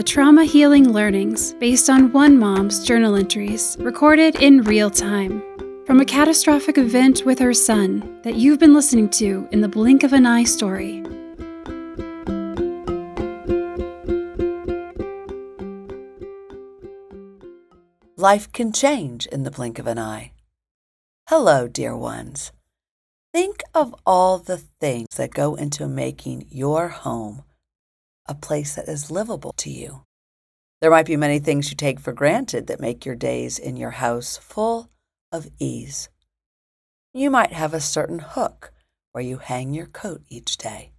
the trauma healing learnings based on one mom's journal entries recorded in real time from a catastrophic event with her son that you've been listening to in the blink of an eye story. Life can change in the blink of an eye. Hello, dear ones. Think of all the things that go into making your home a place that is livable to you. There might be many things you take for granted that make your days in your house full of ease. You might have a certain hook where you hang your coat each day.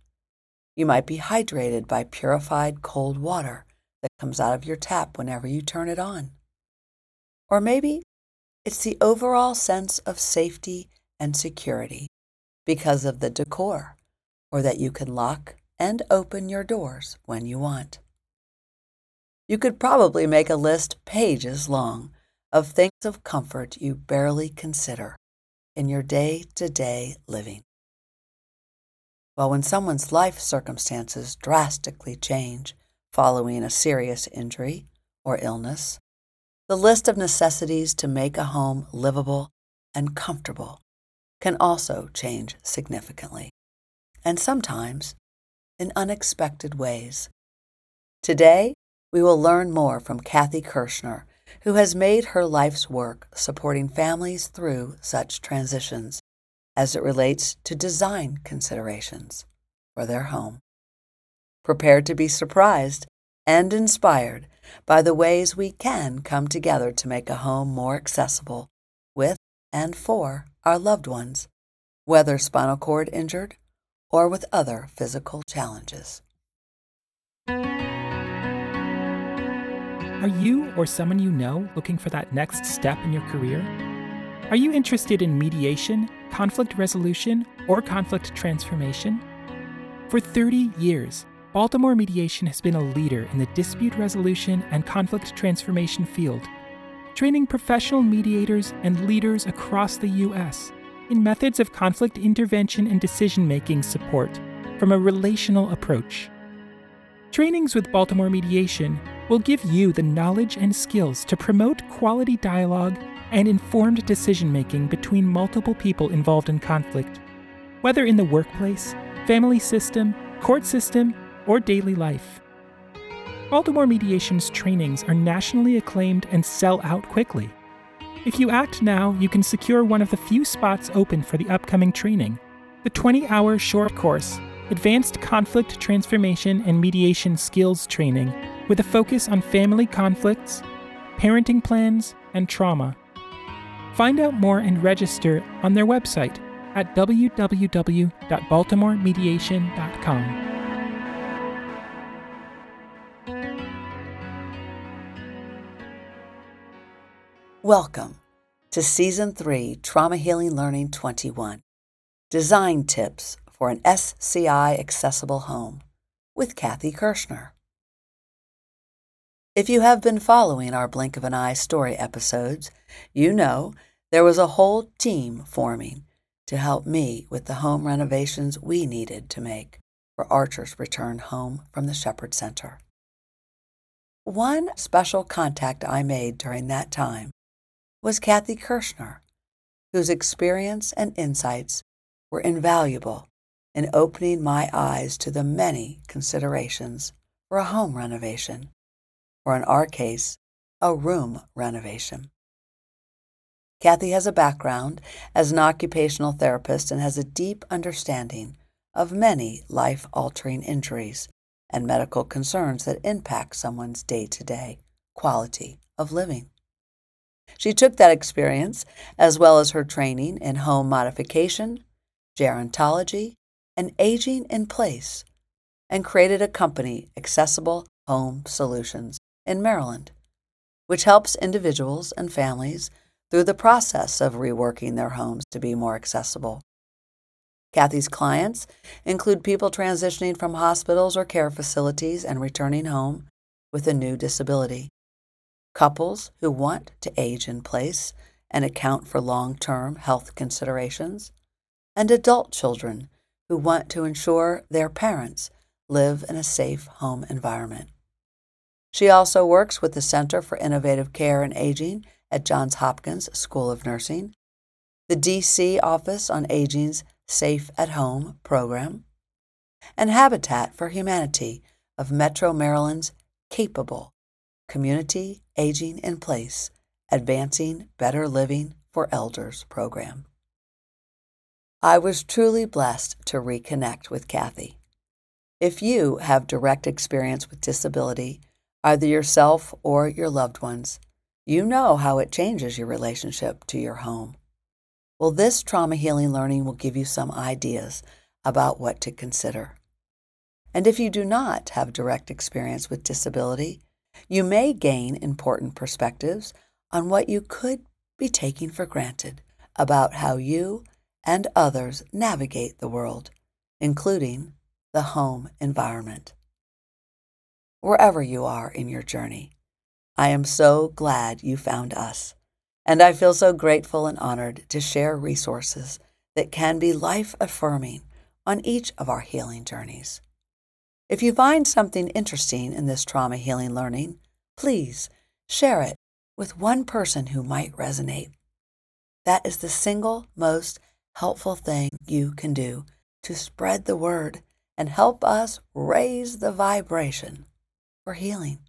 You might be hydrated by purified cold water that comes out of your tap whenever you turn it on. Or maybe it's the overall sense of safety and security because of the decor, or that you can lock and open your doors when you want. You could probably make a list pages long of things of comfort you barely consider in your day to day living. Well, when someone's life circumstances drastically change following a serious injury or illness, the list of necessities to make a home livable and comfortable can also change significantly, and sometimes in unexpected ways. Today, we will learn more from Kathy Kirschner, who has made her life's work supporting families through such transitions as it relates to design considerations for their home. Prepare to be surprised and inspired by the ways we can come together to make a home more accessible with and for our loved ones, whether spinal cord injured or with other physical challenges. Are you or someone you know looking for that next step in your career? Are you interested in mediation, conflict resolution, or conflict transformation? For 30 years, Baltimore Mediation has been a leader in the dispute resolution and conflict transformation field, training professional mediators and leaders across the U.S. in methods of conflict intervention and decision making support from a relational approach. Trainings with Baltimore Mediation will give you the knowledge and skills to promote quality dialogue and informed decision making between multiple people involved in conflict, whether in the workplace, family system, court system, or daily life. Baltimore Mediation's trainings are nationally acclaimed and sell out quickly. If you act now, you can secure one of the few spots open for the upcoming training. The 20 hour short course, Advanced Conflict Transformation and Mediation Skills Training, with a focus on family conflicts, parenting plans, and trauma. Find out more and register on their website at www.baltimoremediation.com. Welcome to Season 3 Trauma Healing Learning 21 Design Tips for an SCI Accessible Home with Kathy Kirschner. If you have been following our Blink of an Eye story episodes, you know there was a whole team forming to help me with the home renovations we needed to make for Archer's return home from the Shepherd Center. One special contact I made during that time was Kathy Kirschner, whose experience and insights were invaluable in opening my eyes to the many considerations for a home renovation, or in our case, a room renovation. Kathy has a background as an occupational therapist and has a deep understanding of many life altering injuries and medical concerns that impact someone's day to day quality of living. She took that experience, as well as her training in home modification, gerontology, and aging in place, and created a company, Accessible Home Solutions, in Maryland, which helps individuals and families through the process of reworking their homes to be more accessible. Kathy's clients include people transitioning from hospitals or care facilities and returning home with a new disability couples who want to age in place and account for long term health considerations, and adult children who want to ensure their parents live in a safe home environment. She also works with the Center for Innovative Care and Aging at Johns Hopkins School of Nursing, the DC Office on Aging's Safe at Home program, and Habitat for Humanity of Metro Maryland's Capable Community Aging in Place Advancing Better Living for Elders program. I was truly blessed to reconnect with Kathy. If you have direct experience with disability, either yourself or your loved ones, you know how it changes your relationship to your home. Well, this trauma healing learning will give you some ideas about what to consider. And if you do not have direct experience with disability, you may gain important perspectives on what you could be taking for granted about how you and others navigate the world, including the home environment wherever you are in your journey. I am so glad you found us, and I feel so grateful and honored to share resources that can be life affirming on each of our healing journeys. If you find something interesting in this trauma healing learning, please share it with one person who might resonate. That is the single most helpful thing you can do to spread the word and help us raise the vibration for healing.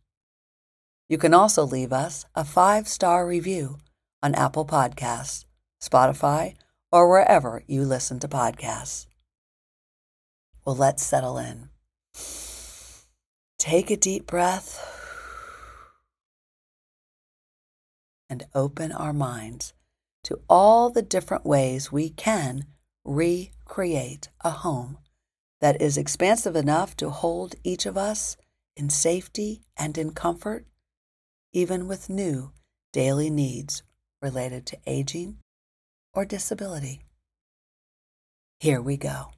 You can also leave us a five star review on Apple Podcasts, Spotify, or wherever you listen to podcasts. Well, let's settle in. Take a deep breath and open our minds to all the different ways we can recreate a home that is expansive enough to hold each of us in safety and in comfort, even with new daily needs related to aging or disability. Here we go.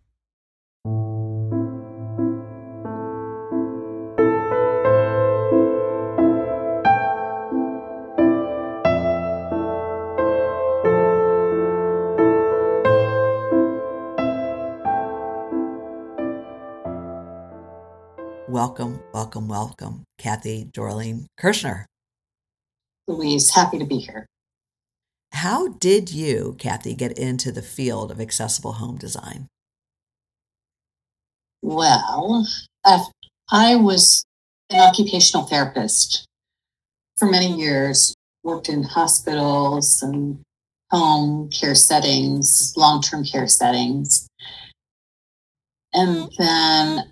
Welcome, welcome, welcome, Kathy Dorling Kirschner. Louise, happy to be here. How did you, Kathy, get into the field of accessible home design? Well, I was an occupational therapist for many years, worked in hospitals and home care settings, long term care settings. And then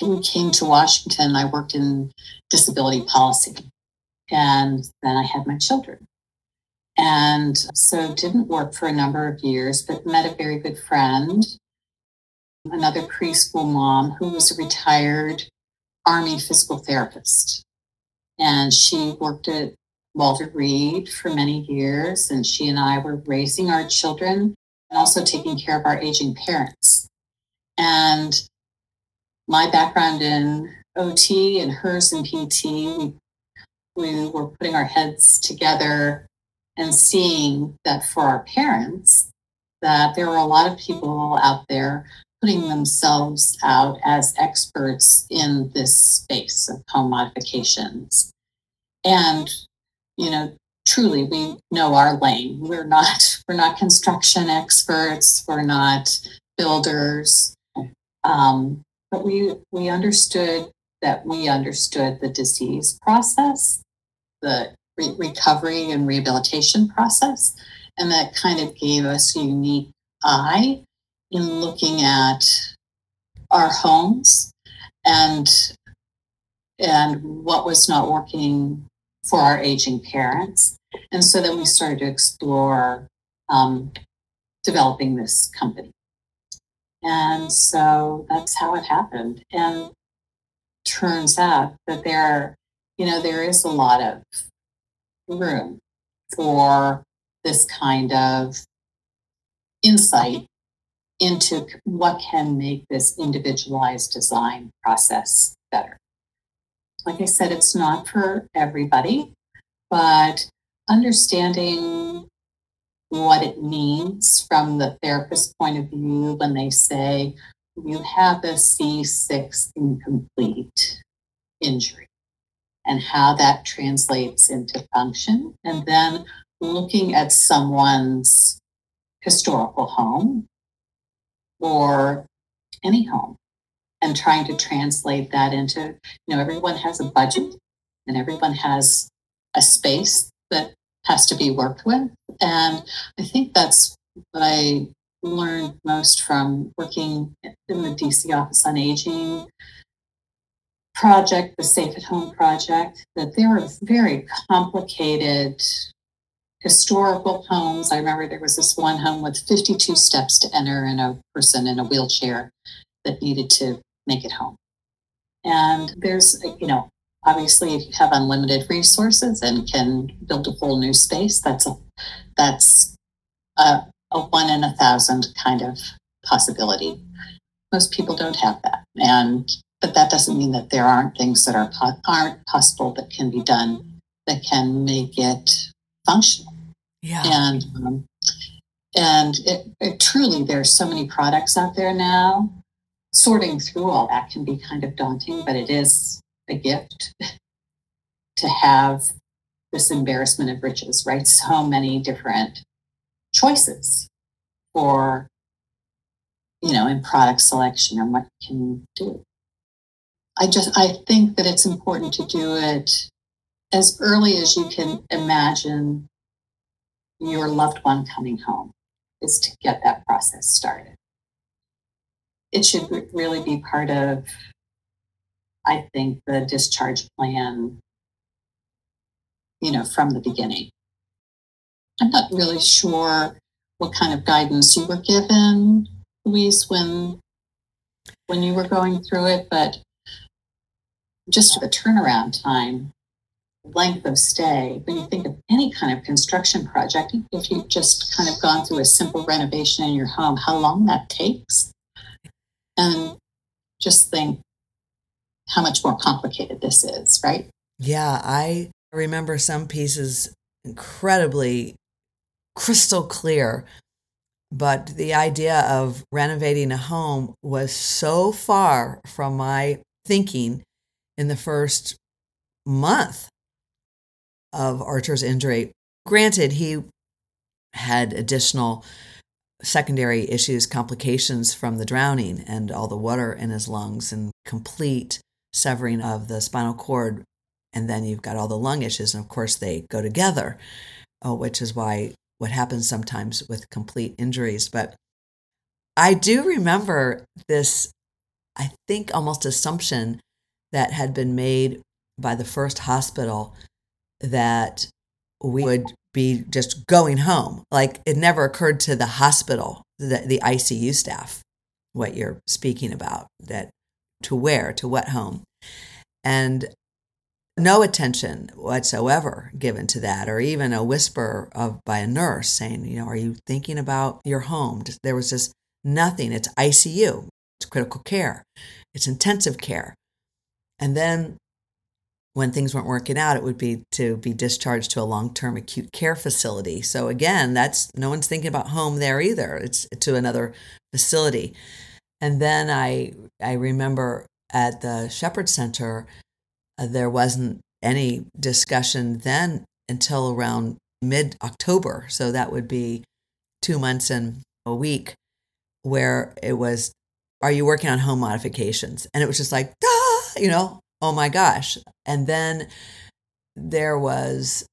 we came to Washington, I worked in disability policy. And then I had my children. And so didn't work for a number of years, but met a very good friend, another preschool mom who was a retired Army physical therapist. And she worked at Walter Reed for many years, and she and I were raising our children and also taking care of our aging parents. And my background in OT and hers in PT, we, we were putting our heads together and seeing that for our parents, that there were a lot of people out there putting themselves out as experts in this space of home modifications. And, you know, truly we know our lane. We're not we're not construction experts, we're not builders. Um, but we we understood that we understood the disease process, the re- recovery and rehabilitation process, and that kind of gave us a unique eye in looking at our homes and and what was not working for our aging parents. And so then we started to explore um, developing this company. And so that's how it happened. And turns out that there, you know, there is a lot of room for this kind of insight into what can make this individualized design process better. Like I said, it's not for everybody, but understanding what it means from the therapist's point of view when they say you have a C6 incomplete injury. and how that translates into function. And then looking at someone's historical home or any home and trying to translate that into, you know, everyone has a budget and everyone has a space that has to be worked with. And I think that's what I learned most from working in the DC Office on Aging project, the Safe at Home project, that there are very complicated historical homes. I remember there was this one home with 52 steps to enter and a person in a wheelchair that needed to make it home. And there's, you know, obviously if you have unlimited resources and can build a whole new space, that's a that's a, a one in a thousand kind of possibility. Most people don't have that. And but that doesn't mean that there aren't things that are aren't possible that can be done that can make it functional. Yeah. And um, and it, it truly there's so many products out there now. Sorting through all that can be kind of daunting, but it is a gift to have this embarrassment of riches, right? So many different choices for you know in product selection and what you can do. I just I think that it's important to do it as early as you can imagine your loved one coming home is to get that process started. It should really be part of, I think, the discharge plan, you know, from the beginning. I'm not really sure what kind of guidance you were given, Louise, when when you were going through it, but just the turnaround time, length of stay, when you think of any kind of construction project, if you've just kind of gone through a simple renovation in your home, how long that takes. And just think how much more complicated this is, right? Yeah, I remember some pieces incredibly crystal clear. But the idea of renovating a home was so far from my thinking in the first month of Archer's injury. Granted, he had additional secondary issues, complications from the drowning and all the water in his lungs and complete severing of the spinal cord. And then you've got all the lung issues. And of course, they go together, uh, which is why what happens sometimes with complete injuries. But I do remember this, I think, almost assumption that had been made by the first hospital that we would be just going home. Like it never occurred to the hospital, the, the ICU staff, what you're speaking about, that to where, to what home. And no attention whatsoever given to that, or even a whisper of by a nurse saying, you know, are you thinking about your home? There was just nothing. It's ICU, it's critical care, it's intensive care. And then when things weren't working out, it would be to be discharged to a long term acute care facility. So again, that's no one's thinking about home there either. It's to another facility. And then I I remember at the Shepherd Center, uh, there wasn't any discussion then until around mid October. So that would be two months and a week, where it was, are you working on home modifications? And it was just like, ah! you know, oh my gosh. And then there was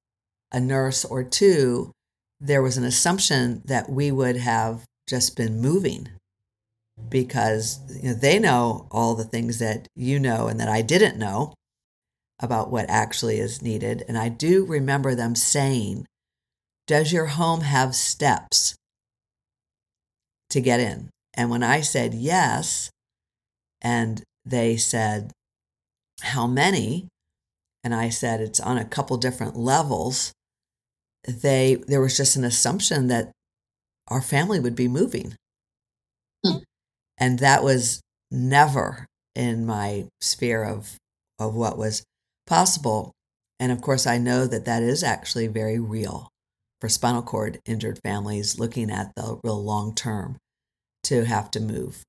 a nurse or two, there was an assumption that we would have just been moving because you know, they know all the things that you know and that I didn't know about what actually is needed. And I do remember them saying, Does your home have steps to get in? And when I said yes, and they said, how many and i said it's on a couple different levels they there was just an assumption that our family would be moving hmm. And that was never in my sphere of of what was possible and of course i know that that is actually very real for spinal cord injured families looking at the real long term to have to move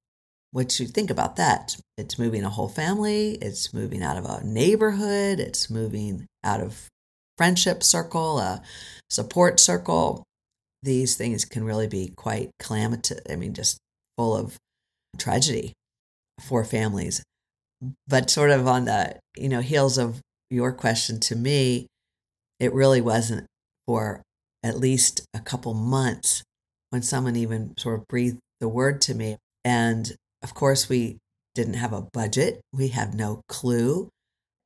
what you think about that? It's moving a whole family, it's moving out of a neighborhood, it's moving out of friendship circle, a support circle. These things can really be quite calamitous. I mean, just full of tragedy for families. But sort of on the you know heels of your question to me, it really wasn't for at least a couple months when someone even sort of breathed the word to me. And of course, we didn't have a budget, we had no clue.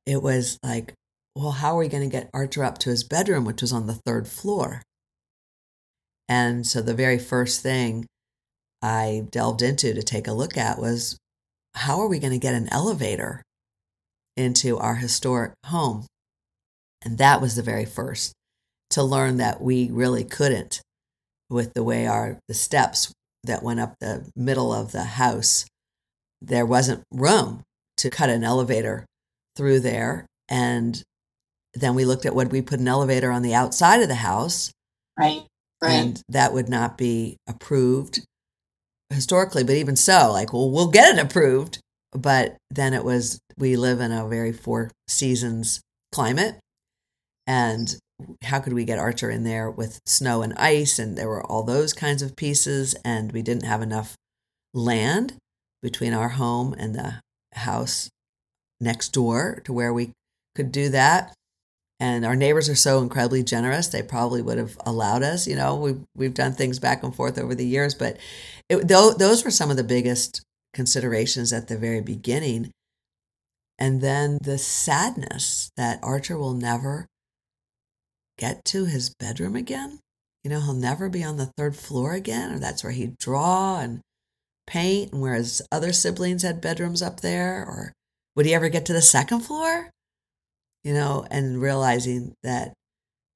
It was like, well, how are we going to get Archer up to his bedroom, which was on the third floor? And so the very first thing I delved into to take a look at was how are we going to get an elevator into our historic home? And that was the very first to learn that we really couldn't with the way our the steps that went up the middle of the house. There wasn't room to cut an elevator through there and then we looked at would we put an elevator on the outside of the house? Right right. And that would not be approved historically but even so like well we'll get it approved but then it was we live in a very four seasons climate and how could we get Archer in there with snow and ice? And there were all those kinds of pieces, and we didn't have enough land between our home and the house next door to where we could do that. And our neighbors are so incredibly generous; they probably would have allowed us. You know, we've we've done things back and forth over the years, but it, those were some of the biggest considerations at the very beginning. And then the sadness that Archer will never get to his bedroom again. You know, he'll never be on the third floor again, or that's where he'd draw and paint, and where his other siblings had bedrooms up there, or would he ever get to the second floor? You know, and realizing that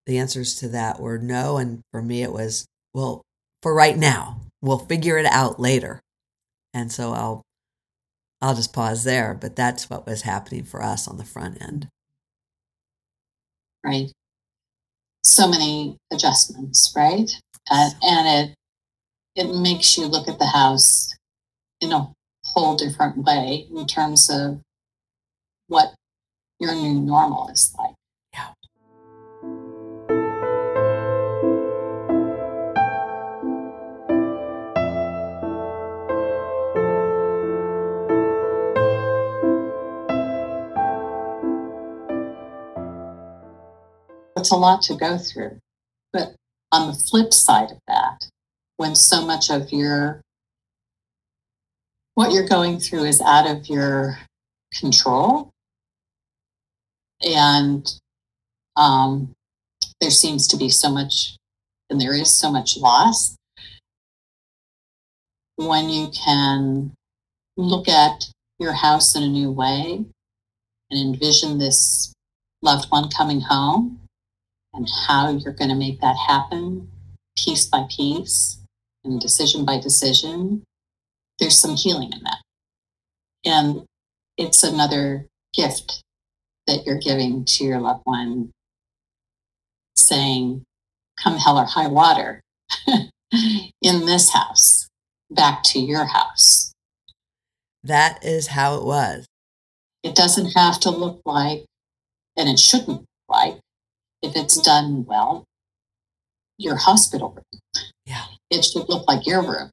the answers to that were no. And for me, it was, well, for right now, we'll figure it out later. And so I'll I'll just pause there, but that's what was happening for us on the front end. Right so many adjustments, right? Uh, and it it makes you look at the house in a whole different way in terms of what your new mm. normal is like. it's a lot to go through. But on the flip side of that, when so much of your what you're going through is out of your control and um, there seems to be so much and there is so much loss when you can look at your house in a new way and envision this loved one coming home and how you're going to make that happen piece by piece and decision by decision, there's some healing in that. And it's another gift that you're giving to your loved one, saying, Come hell or high water in this house, back to your house. That is how it was. It doesn't have to look like, and it shouldn't look like, if it's done well, your hospital room. Yeah. It should look like your room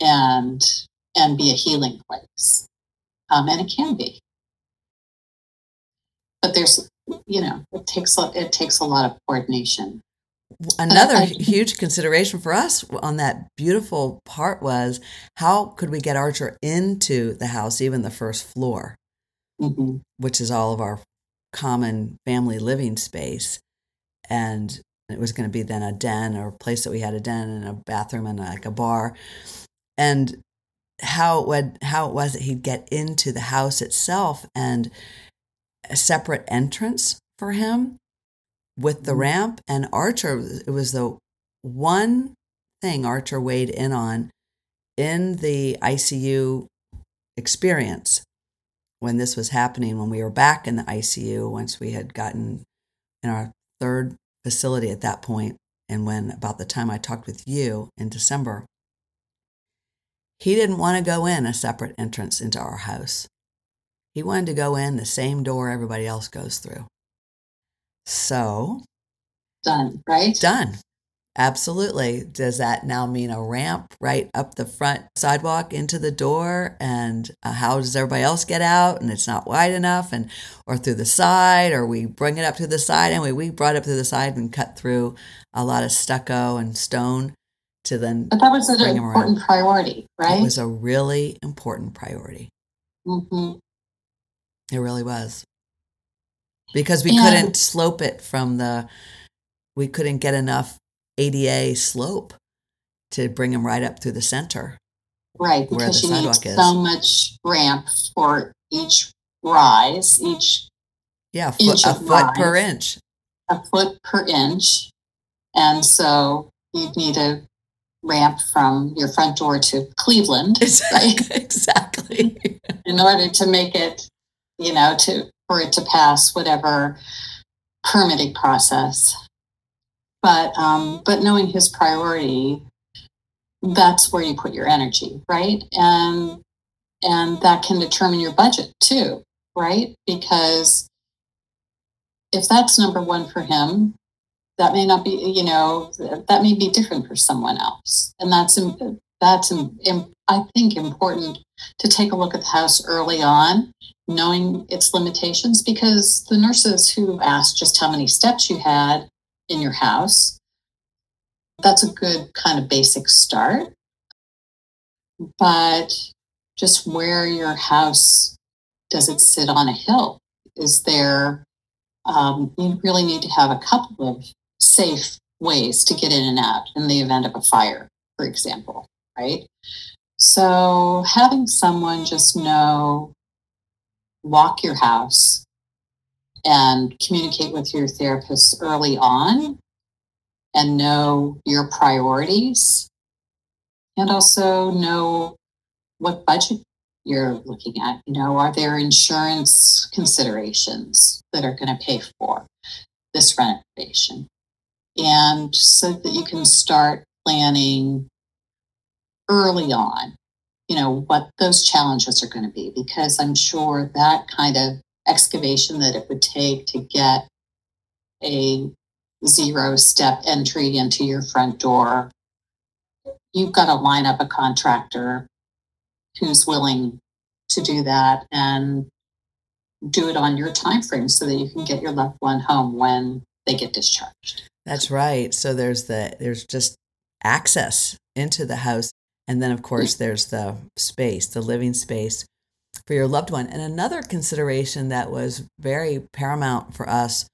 and and be a healing place. Um, and it can be. But there's you know, it takes a, it takes a lot of coordination. Another I, huge consideration for us on that beautiful part was how could we get Archer into the house, even the first floor, mm-hmm. which is all of our common family living space. And it was going to be then a den or a place that we had a den and a bathroom and like a bar. And how it would, how it was that he'd get into the house itself and a separate entrance for him with the mm-hmm. ramp and Archer it was the one thing Archer weighed in on in the ICU experience when this was happening, when we were back in the ICU, once we had gotten in our third facility at that point, and when about the time I talked with you in December, he didn't want to go in a separate entrance into our house. He wanted to go in the same door everybody else goes through. So, Done, right? done. Absolutely. Does that now mean a ramp right up the front sidewalk into the door? And uh, how does everybody else get out? And it's not wide enough, and or through the side, or we bring it up to the side. Anyway, we brought it up to the side and cut through a lot of stucco and stone to then. But that was an important priority, right? It was a really important priority. hmm It really was. Because we And- couldn't slope it from the, we couldn't get enough ADA slope to bring them right up through the center. Right, where because the you need is. so much ramp for each rise, each Yeah, foot, Inch a foot per inch. a foot per inch. And so you'd need a ramp from your front door to Cleveland, right? exactly. in order to make it, you know, to for it to pass whatever permitting process. But um, but knowing his priority, that's where you put your energy, right? And and that can determine your budget too, right? Because if that's number one for him, that may not be, you know, that may be different for someone else, and that's that's I think important to take a look at the house early on, knowing its limitations, because the nurses who asked just how many steps you had in your house, that's a good kind of basic start. But just where your house does it sit on a hill? Is there, um, you really need to have a couple of safe ways to get in and out in the event of a fire, for example, right? So having someone just know, walk your house and communicate with your therapist early on and know your priorities and also know what budget you're looking at. You know, are there insurance considerations that are going to pay for this renovation? And so that you can start planning early on, you know, what those challenges are going to be, because I'm sure that kind of excavation that it would take to get a zero step entry into your front door, you've got to line up a contractor who's willing to do that and do it on your time frame so that you can get your loved one home when they get discharged. That's right. So there's the there's just access into the house and then of course there's the space, the living space for your loved one. And another consideration that was very paramount for us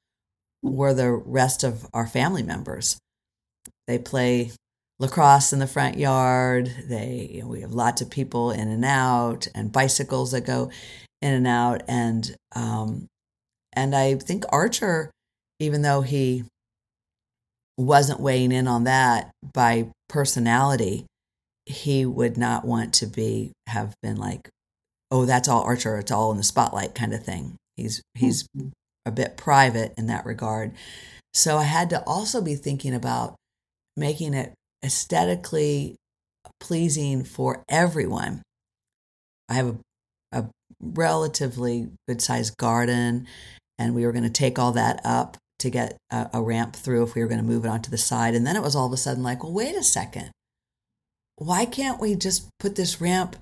were the rest of our family members. They play lacrosse in the front yard. They you know, we have lots of people in and out and bicycles that go in and out and um and I think Archer even though he wasn't weighing in on that by personality, he would not want to be have been like, oh, that's all Archer, it's all in the spotlight kind of thing. He's he's hmm. a bit private in that regard. So I had to also be thinking about making it aesthetically pleasing for everyone. I have a, a relatively good sized garden, and we were going to take all that up to get a, a ramp through if we were going to move it onto the side. And then it was all of a sudden like, well, wait a second. Why can't we just put this ramp,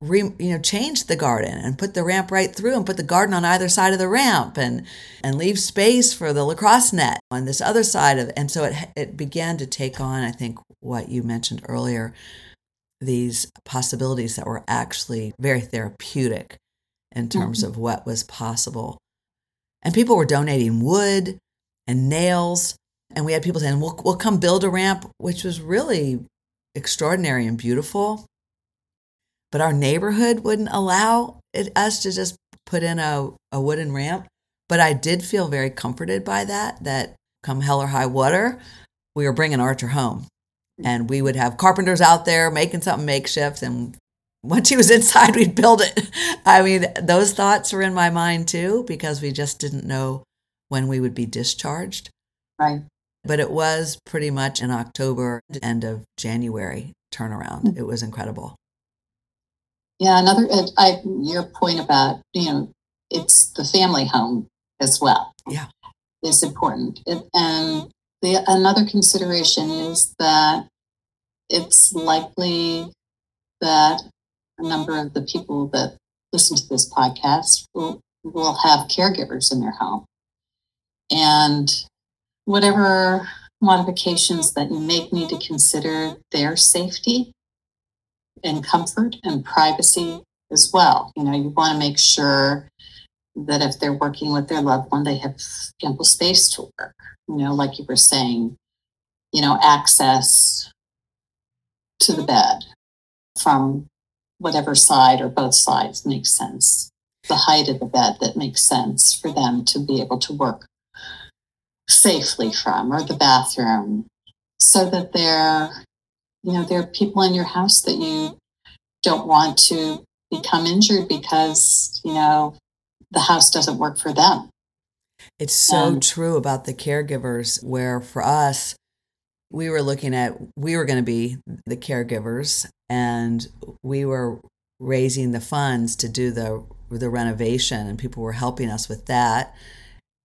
re, you know, change the garden and put the ramp right through and put the garden on either side of the ramp and and leave space for the lacrosse net on this other side of and so it it began to take on, I think, what you mentioned earlier, these possibilities that were actually very therapeutic in terms mm-hmm. of what was possible. And people were donating wood and nails. And we had people saying, we'll, we'll come build a ramp, which was really extraordinary and beautiful. But our neighborhood wouldn't allow it, us to just put in a, a wooden ramp. But I did feel very comforted by that, that come hell or high water, we were bringing Archer home. And we would have carpenters out there making something makeshift. And once he was inside, we'd build it. I mean, those thoughts were in my mind too, because we just didn't know when we would be discharged. Right. But it was pretty much in October, end of January turnaround. Mm. It was incredible. Yeah, another I, your point about you know it's the family home as well. Yeah, is important, it, and the another consideration is that it's likely that a number of the people that listen to this podcast will, will have caregivers in their home. And whatever modifications that you make need to consider their safety and comfort and privacy as well. You know, you want to make sure that if they're working with their loved one, they have ample space to work. You know, like you were saying, you know, access to the bed from whatever side or both sides makes sense. The height of the bed that makes sense for them to be able to work safely from, or the bathroom, so that they're, you know, there are people in your house that you don't want to become injured because, you know, the house doesn't work for them. It's so um, true about the caregivers, where for us, we were looking at, we were going to be the caregivers and we were raising the funds to do the the renovation and people were helping us with that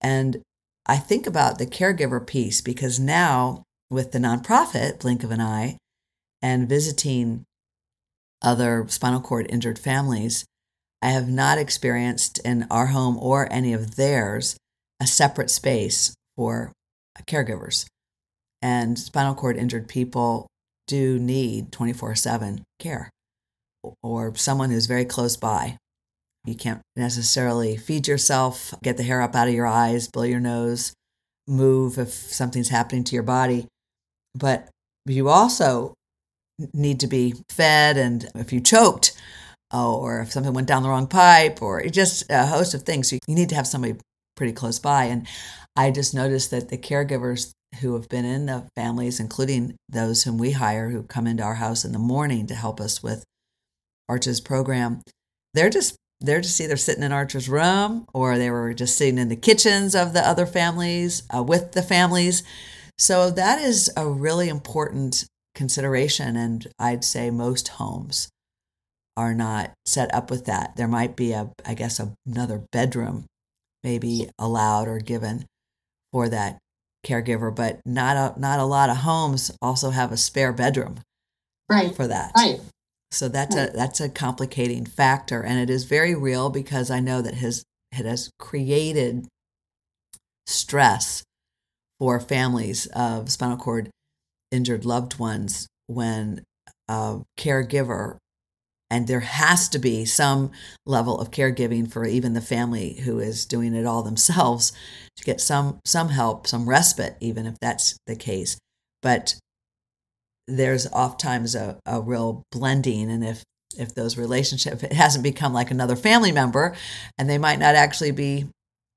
and i think about the caregiver piece because now with the nonprofit blink of an eye and visiting other spinal cord injured families i have not experienced in our home or any of theirs a separate space for caregivers and spinal cord injured people do need 24 7 care or someone who's very close by. You can't necessarily feed yourself, get the hair up out of your eyes, blow your nose, move if something's happening to your body. But you also need to be fed, and if you choked, oh, or if something went down the wrong pipe, or just a host of things, you need to have somebody pretty close by. And I just noticed that the caregivers who have been in the families, including those whom we hire who come into our house in the morning to help us with Arch's program, they're just they're just either sitting in Archer's room or they were just sitting in the kitchens of the other families uh, with the families. So that is a really important consideration, and I'd say most homes are not set up with that. There might be a, I guess, a, another bedroom maybe allowed or given for that caregiver, but not a not a lot of homes also have a spare bedroom right for that. Right. So that's a hmm. that's a complicating factor, and it is very real because I know that has it has created stress for families of spinal cord injured loved ones when a caregiver and there has to be some level of caregiving for even the family who is doing it all themselves to get some some help some respite even if that's the case. But there's oftentimes a, a real blending and if if those relationships it hasn't become like another family member and they might not actually be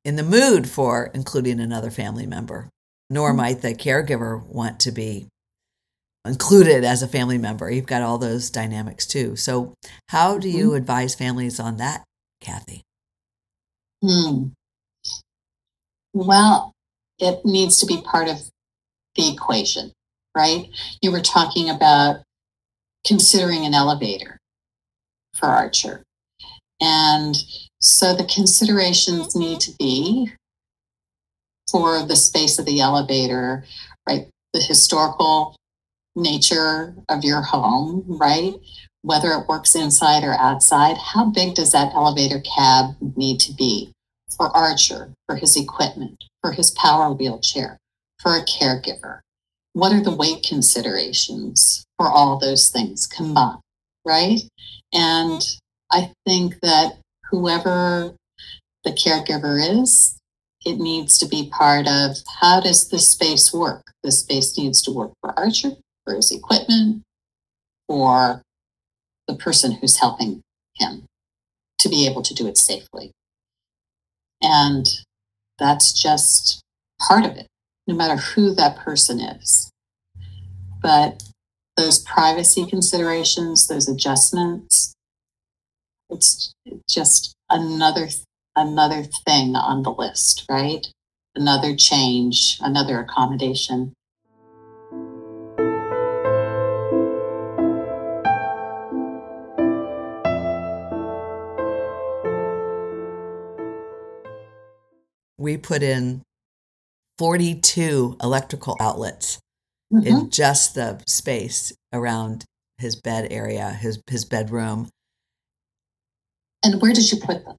in the mood for including another family member nor mm-hmm. might the caregiver want to be included as a family member. You've got all those dynamics too. So, how do you mm-hmm. advise families on that, Kathy? Hmm. Well, it needs to be part of the equation, right? You were talking about considering an elevator for Archer. And so the considerations mm-hmm. need to be for the space of the elevator, right? The historical nature of your home, right? Whether it works inside or outside, how big does that elevator cab need to be for Archer, for his equipment, for his power wheelchair, for a caregiver? What are the weight considerations for all those things combined, right? And mm-hmm. I think that whoever the caregiver is, it needs to be part of how does this space work? The space needs to work for Archer for his equipment or the person who's helping him to be able to do it safely. And that's just part of it, no matter who that person is. But those privacy considerations, those adjustments, it's just another another thing on the list, right? Another change, another accommodation. We put in 42 electrical outlets Mhm. in just the space around his bed area, his his bedroom. And where did you put them?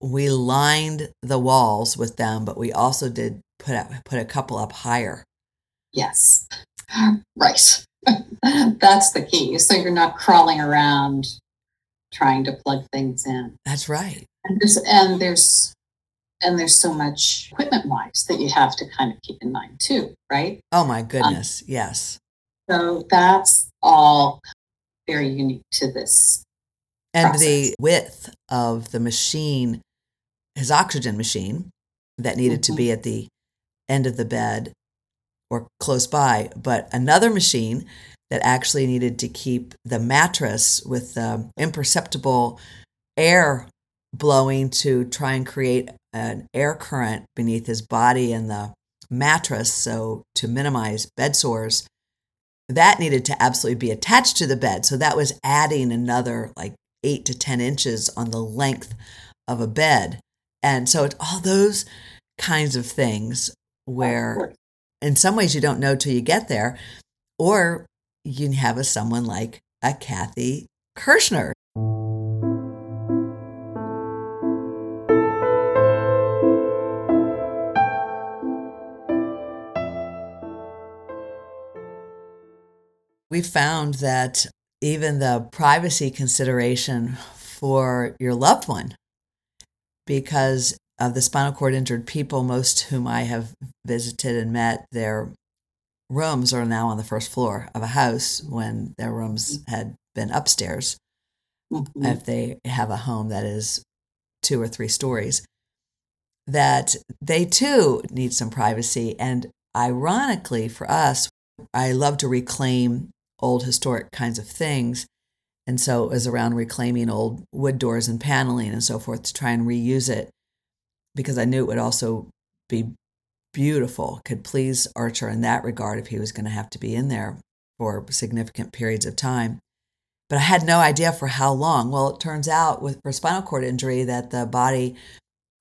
We lined the walls with them, but we also did put up, put a couple up higher. Yes. Right. That's the key. So you're not crawling around trying to plug things in. That's right. And there's and there's and there's so much equipment wise that you have to kind of keep in mind too, right? Oh my goodness. yes. So that's all very unique to this. And the width of the machine, his oxygen machine that needed to Mhm. be at the end of the bed or close by, but another machine that actually needed to keep the mattress with the imperceptible air blowing to try and create an air current beneath his body and the mattress so to minimize bed sores that needed to absolutely be attached to the bed. So that was adding another like 8 to 10 inches on the length of a bed. And so it's all those kinds of things where in some ways you don't know till you get there or you can have a someone like a kathy kirschner we found that even the privacy consideration for your loved one because of the spinal cord injured people most whom i have visited and met their rooms are now on the first floor of a house when their rooms had been upstairs. Mhm. if they have a home that is two or three stories that they too need some privacy. And ironically for us i love to reclaim old historic kinds of things and so it was around reclaiming old wood doors and paneling and so forth to try and reuse it because i knew it would also be beautiful could please archer in that regard if he was going to have to be in there for significant periods of time but I had no idea for how long. Well, it turns out with for spinal cord injury that the body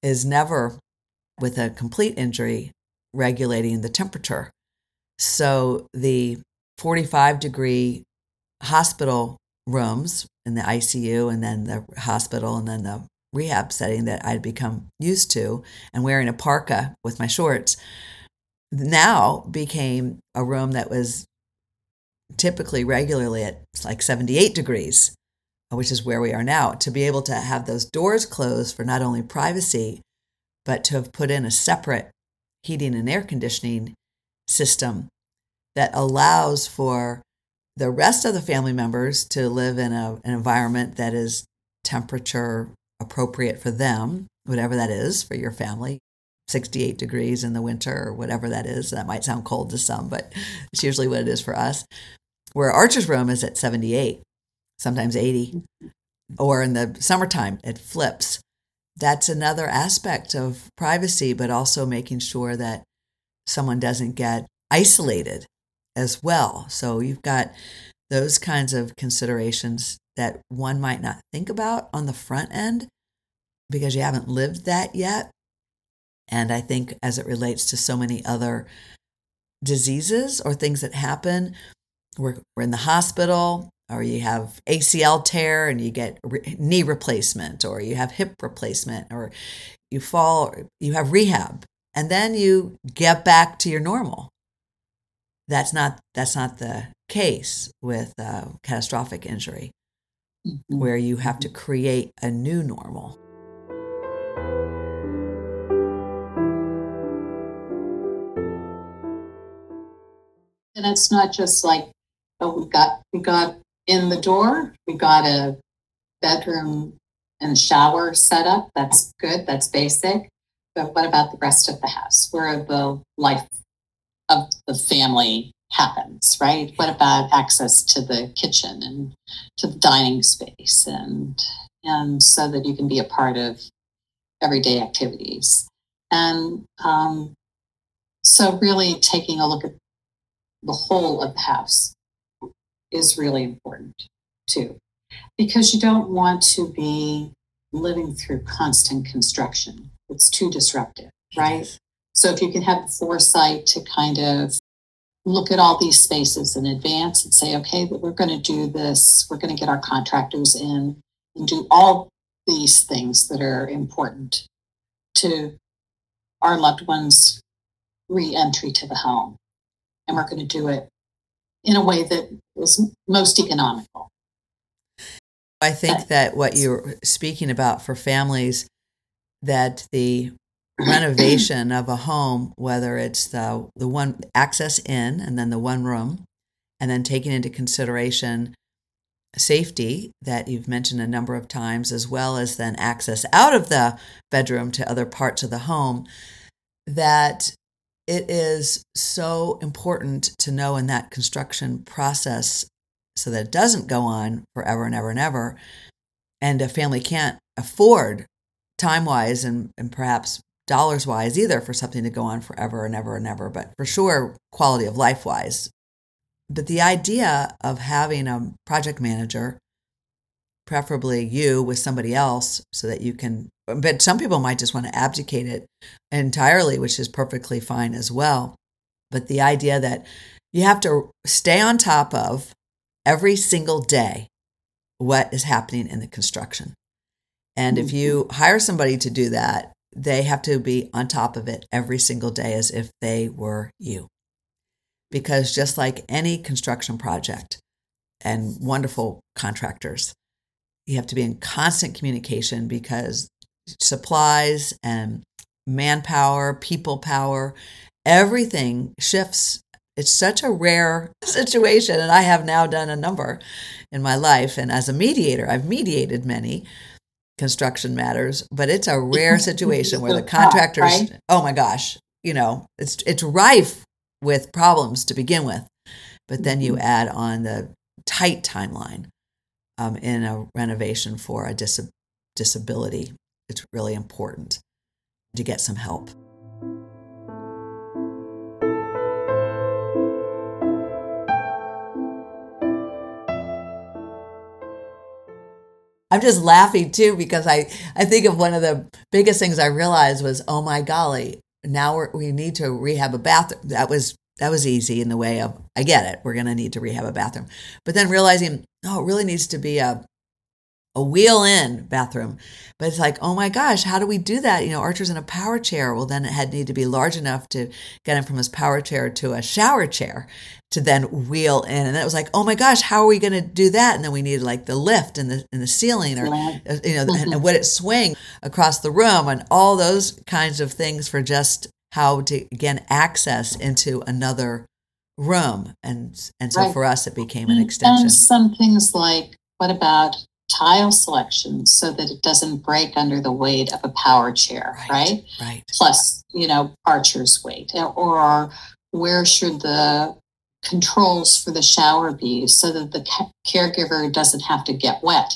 is never with a complete injury regulating the temperature. So the 45 degree hospital rooms in the ICU and then the hospital and then the rehab setting that I'd become used to and wearing a parka with my shorts now became a room that was typically regularly at like 78 degrees, which is where we are now. To be able to have those doors closed for not only privacy, but to have put in a separate heating and air conditioning system that allows for the rest of the family members to live in a, an environment that is temperature appropriate for them, whatever that is for your family. 68 degrees in the winter or whatever that is. That might sound cold to some, but it's usually what it is for us where Archer's room is at 78, sometimes 80, mm-hmm. or in the summertime, it flips. That's another aspect of privacy, but also making sure that someone doesn't get isolated as well. So you've got those kinds of considerations that one might not think about on the front end because you haven't lived that yet. And I think as it relates to so many other diseases or things that happen, we're, we're in the hospital or you have ACL tear and you get re- knee replacement or you have hip replacement or you fall, you have rehab and then you get back to your normal. That's not, that's not the case with uh, catastrophic injury Mhm. where you have to create a new normal. And it's not just like, oh, we got we got in the door, we got a bedroom and shower set up. That's good. That's basic. But what about the rest of the house, where are the life of the family happens, right? What about access to the kitchen and to the dining space, and and so that you can be a part of everyday activities, and um, so really taking a look at the whole of the house is really important too, because you don't want to be living through constant construction. It's too disruptive. right? So if you can have the foresight to kind of look at all these spaces in advance and say, okay, we're going to do this, we're going to get our contractors in and do all these things that are important to our loved ones' re entry to the home. And we're going to do it in a way that is most economical. I think that what you're speaking about for families, that the renovation of a home, whether it's the the one access in and then the one room, and then taking into consideration safety that you've mentioned a number of times, as well as then access out of the bedroom to other parts of the home, that it is so important to know in that construction process so that it doesn't go on forever and ever and ever. And a family can't afford time wise and, and perhaps dollars wise either for something to go on forever and ever and ever, but for sure, quality of life wise. But the idea of having a project manager, preferably you with somebody else, so that you can, but some people might just want to abdicate it entirely, which is perfectly fine as well. But the idea that you have to stay on top of every single day what is happening in the construction. And if you mm-hmm. hire somebody to do that, they have to be on top of it every single day as if they were you. Because just like any construction project and wonderful contractors, you have to be in constant communication because supplies and manpower, people power, everything shifts. It's such a rare situation. And I have now done a number in my life. And as a mediator, I've mediated many construction matters, but it's a rare situation where the contractors, right? oh my gosh, you know, it's it's rife with problems to begin with, but then you mm-hmm. add on the tight timeline um, in a renovation for a dis- disability. It's really important to get some help. I'm just laughing too because I, I think of one of the biggest things I realized was, oh my golly, now we need to rehab a bathroom. That was that was easy in the way of I get it. We're going to need to rehab a bathroom, but then realizing, oh, it really needs to be a a wheel in bathroom. But it's like, oh my gosh, how do we do that? You know, Archer's in a power chair. Well, then it had need to be large enough to get him from his power chair to a shower chair to then wheel in. And then it was like, oh my gosh, how are we going to do that? And then we needed like the lift and the in the ceiling, or uh, you know, mm-hmm. and would it swing across the room, and all those kinds of things for just how to again access into another room. And and so right. for us, it became an extension. And some things like what about tile selection so that it doesn't break under the weight of a power chair, right? Right. right. Plus, you know, Archer's weight, or where should the controls for the shower be so that the caregiver doesn't have to get wet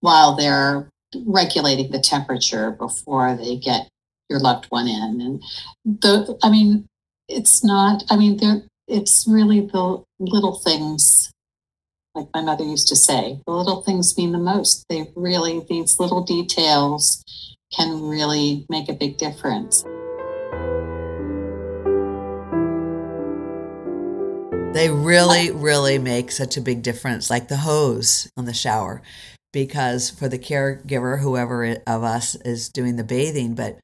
while they're regulating the temperature before they get your loved one in and the i mean it's not i mean there it's really the little things like my mother used to say, the little things mean the most. They really, these little details can really make a big difference. They really, really make such a big difference, like the hose on the shower, because for the caregiver, whoever of us is doing the bathing, but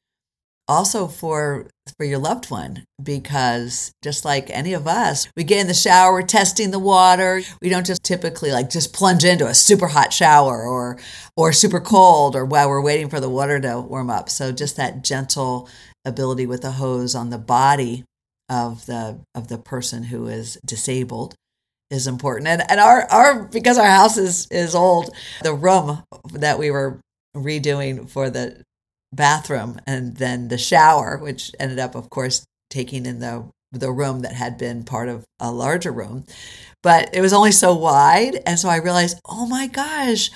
also for for your loved one because just like any of us we get in the shower we're testing the water. We don't just typically like just plunge into a super hot shower or or super cold or while we're waiting for the water to warm up. So just that gentle ability with the hose on the body of the of the person who is disabled is important. And and our our because our house is is old the room that we were redoing for the bathroom and then the shower, which ended up, of course, taking in the the room that had been part of a larger room. But it was only so wide. And so I realized, oh my gosh,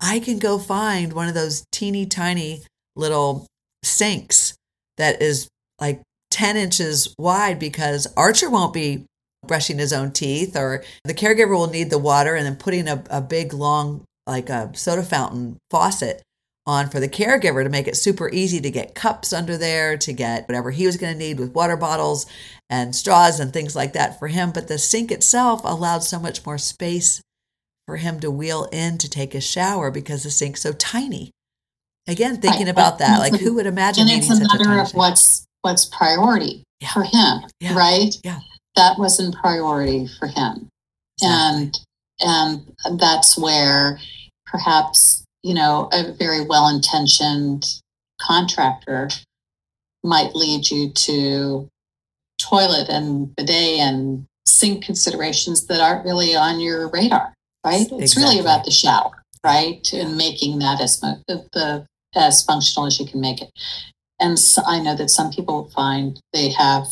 I can go find one of those teeny tiny little sinks that is like 10 inches wide because Archer won't be brushing his own teeth or the caregiver will need the water and then putting a, a big long like a soda fountain faucet on for the caregiver to make it super easy to get cups under there, to get whatever he was going to need with water bottles and straws and things like that for him. But the sink itself allowed so much more space for him to wheel in to take a shower because the sink's so tiny. Again, thinking right. about that, like who would imagine? And it's a matter of what's what's priority yeah. for him, yeah. right? Yeah, that wasn't priority for him, exactly. and and that's where perhaps you know a very well intentioned contractor might lead you to toilet and bidet and sink considerations that aren't really on your radar right? Exactly. It's really about the shower, right? And making that as the as functional as you can make it. And so I know that some people find they have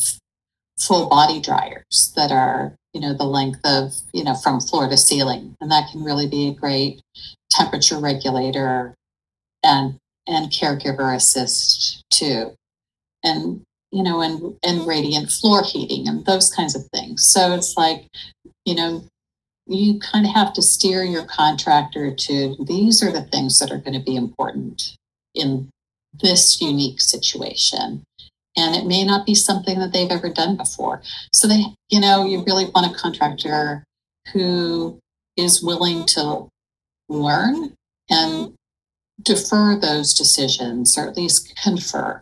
full body dryers that are, you know, the length of, you know, from floor to ceiling. And that can really be a great temperature regulator and and caregiver assist too. And you know, and and radiant floor heating and those kinds of things. So it's like, you know, you kind of have to steer your contractor to these are the things that are going to be important in this unique situation. And it may not be something that they've ever done before. So they, you know, you really want a contractor who is willing to learn and mm-hmm. defer those decisions or at least confer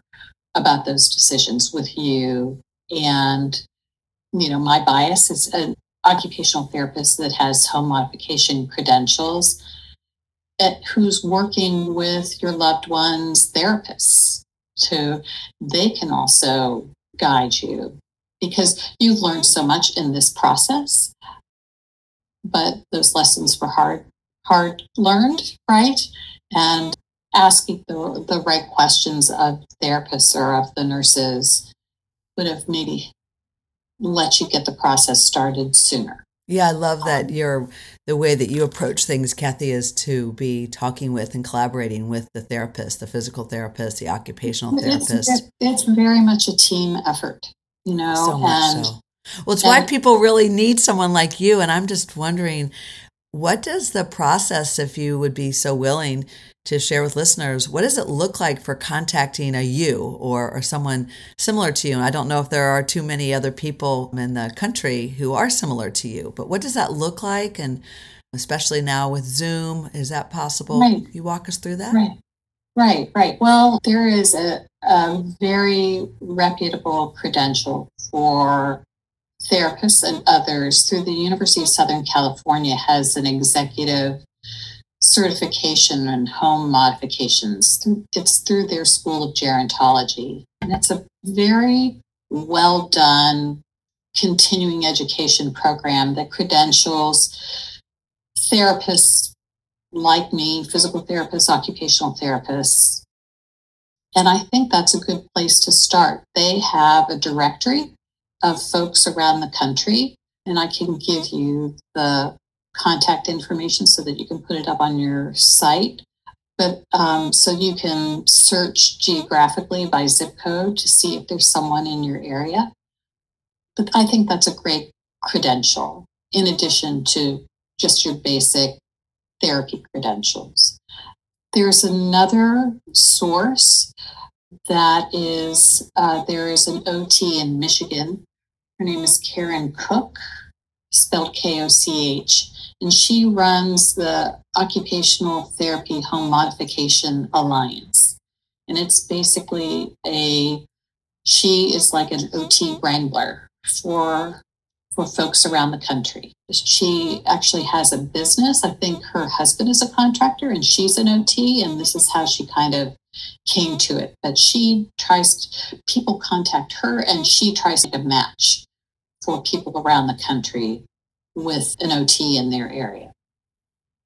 about those decisions with you. And you know my bias is an occupational therapist that has home modification credentials at, who's working with your loved one's therapists to they can also guide you because you've learned mm-hmm. so much in this process but those lessons were hard hard learned right and asking the, the right questions of therapists or of the nurses would have maybe let you get the process started sooner. Yeah, I love that um, your the way that you approach things, Kathy, is to be talking with and collaborating with the therapist, the physical therapist, the occupational therapist. It's, it's very much a team effort, you know. So much and, so. Well, it's and, why people really need someone like you. And I'm just wondering, what does the process, if you would be so willing to share with listeners, what does it look like for contacting a you or, or someone similar to you? And I don't know if there are too many other people in the country who are similar to you, but what does that look like? And especially now with Zoom, is that possible? Right. You walk us through that? Right. Right, right. Well, there is a, a very reputable credential for therapists and others through the University of Southern California has an executive certification in home modifications. It's through their School of Gerontology. And it's a very well done continuing education program that credentials therapists like me, physical therapists, occupational therapists. And I think that's a good place to start. They have a directory of folks around the country, and I can give you the contact information so that you can put it up on your site. But um, so you can search geographically by zip code to see if there's someone in your area. But I think that's a great credential in addition to just your basic therapy credentials. There's another source that is uh, there is an OT in Michigan her name is Karen Koch, spelled K O C H, and she runs the Occupational Therapy Home Modification Alliance. And it's basically a, she is like an OT wrangler for for folks around the country. She actually has a business. I think her husband is a contractor and she's an OT, and this is how she kind of came to it. But she tries, people contact her and mm-hmm. she tries to match for people mm-hmm. around the country with an OT in their area.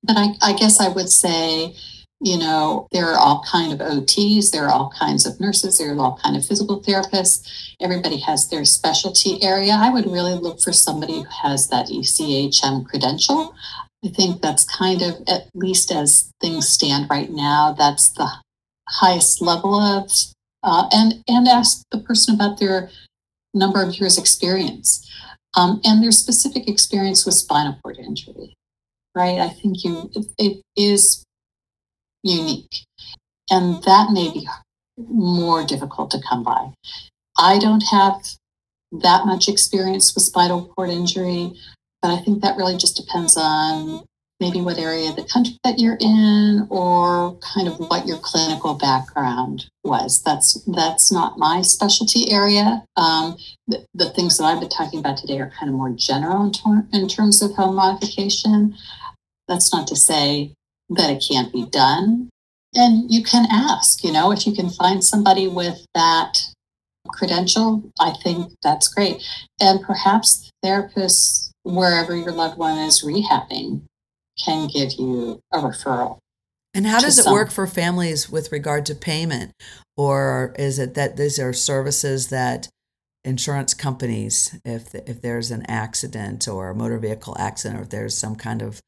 But I, I guess I would say, you know, there are all kind of OTs, there are all kinds of nurses, there are all kind of physical therapists. Everybody has their specialty area. I would really look for somebody who has that ECHM credential. I think that's kind of, at least as things stand right now, that's the highest level of, uh, and and ask the person about their number of years experience. Um, and their specific experience with spinal cord injury right? I think you mm-hmm. it is unique. And mm-hmm. that may mm-hmm. be more difficult to come by. I don't have that much experience with spinal cord injury, but I think that really just depends on maybe what area of the country that you're in or kind of what your clinical background was. That's that's not my specialty area. Um, the, the, things that i've been talking about today are kind of more general in, ter- in terms of home modification. That's not to say that it can't be done. And you can ask you know if you can find somebody with that credential i think that's great. And perhaps therapists wherever your loved one is rehabbing can give you a referral. And how does it some. work for families with regard to payment? Or is it that these are services that insurance companies, if, if there's an accident or a motor vehicle accident, or if there's some kind of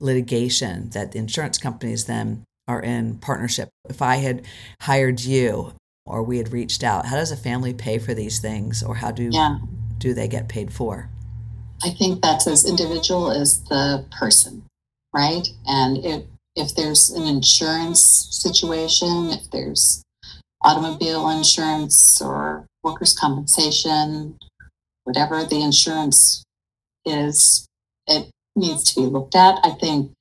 litigation, that the insurance companies then are in partnership? If I had hired you or we had reached out, how does a family pay for these things or how do, yeah. do they get paid for? I think that's as individual as the person right? And if if there's an insurance situation, if there's automobile insurance or workers' compensation, whatever the insurance is, it needs to be looked at. I think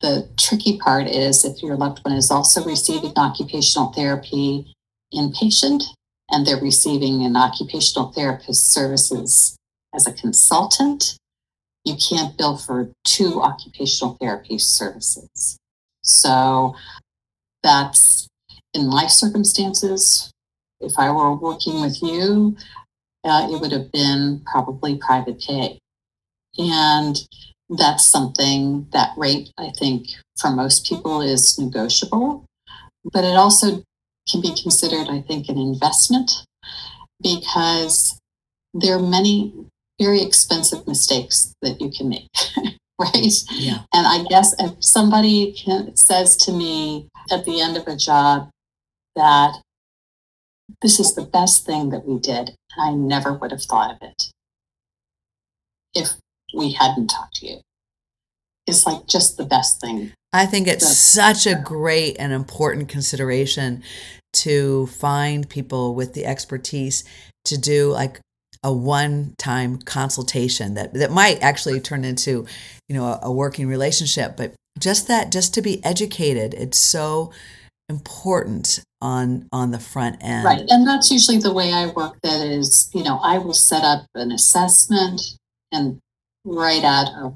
the tricky part is if your loved one is also receiving occupational therapy inpatient and they're receiving an occupational therapist services as a consultant, you can't bill for two occupational therapy services. So that's in my circumstances. If I were working with you, uh, it would have been probably private pay. And that's something that rate, I think, for most people is negotiable. But it also can be considered, I think, an investment because there are many very expensive mistakes that you can make. right? Yeah. And I guess if somebody can, says to me at the end of a job that this is the best thing that we did, I never would have thought of it if we hadn't talked to you. It's like just the best thing. I think it's such a great and important consideration to find people with the expertise to do like a one-time consultation that that might actually turn into you know a, a working relationship but just that just to be educated it's so important on on the front end. Right and that's usually the way i work that is you know i will set up an assessment and write out a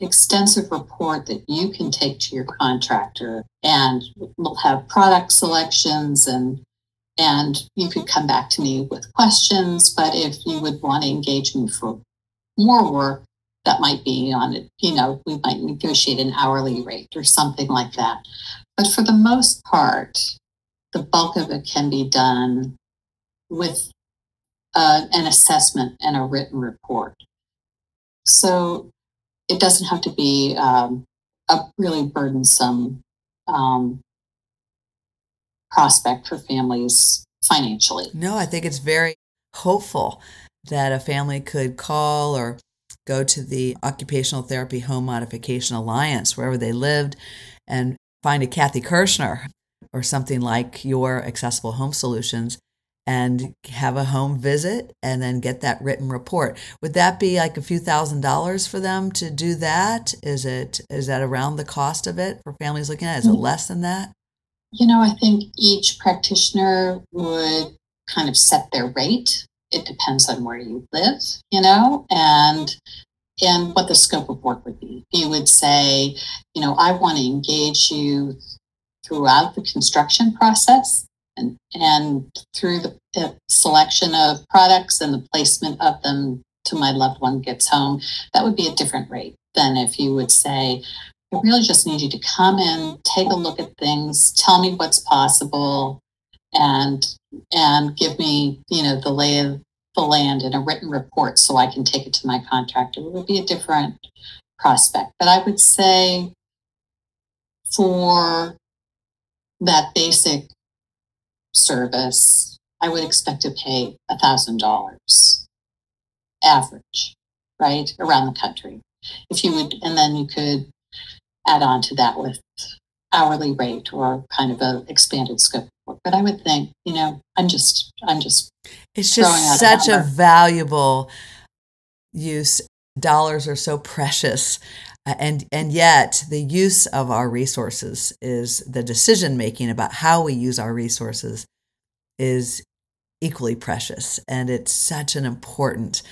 extensive report that you can take to your contractor and we'll have product selections and and you could come back to me with questions. But if you would want to engage me for more work, that might be on it, you know, we might negotiate an hourly rate or something like that. But for the most part, the bulk of it can be done with uh, an assessment and a written report. So it doesn't have to be um, a really burdensome um, prospect for families financially. No, I think it's very hopeful that a family could call or go to the Occupational Therapy Home Modification Alliance, wherever they lived, and find a Kathy Kirschner or something like your Accessible Home Solutions and have a home visit and then get that written report. Would that be like a few thousand dollars for them to do that? Is it is that around the cost of it for families looking at it? Is it mm-hmm. less than that? You know, I think each practitioner would kind of set their rate. It depends on where you live, you know, and and what the scope of work would be. You would say, you know, I want to engage you throughout the construction process and and through the, the selection of products and the placement of them to my loved one gets home. That would be a different rate than if you would say, I really just need you to come in, take a look at things, tell me what's possible, and and give me, you know, the lay of the land in a written report so I can take it to my contractor. It would be a different prospect. But I would say for that basic service, I would expect to pay a thousand dollars average, right, around the country. If you would, and then you could add on to that with hourly rate or kind of a expanded scope of work. But I would think, you know, I'm just, I'm just. It's just such a, a valuable use. Dollars are so precious. And and yet the use of our resources is the decision making about how we use our resources is equally precious and it's such an important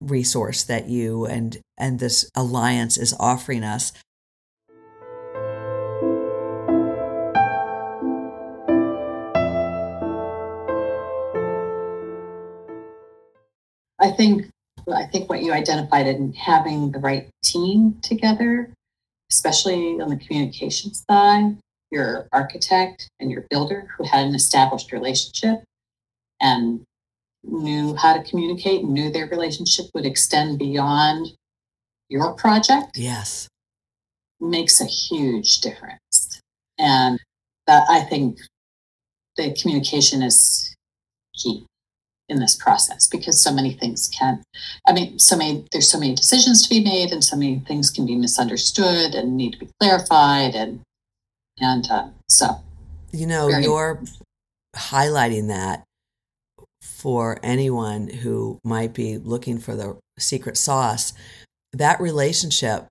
resource that you and and this alliance is offering us I think I think what you identified in having the right team together, especially on the communication side, your architect and your builder who had an established relationship and knew how to communicate, knew their relationship would extend beyond your project. Yes. Makes a huge difference. And that I think the communication is key in this process because so many things can i mean so many there's so many decisions to be made and so many things can be misunderstood and need to be clarified and and uh, so. You know very, you're highlighting that for anyone who might be looking for the secret sauce. That relationship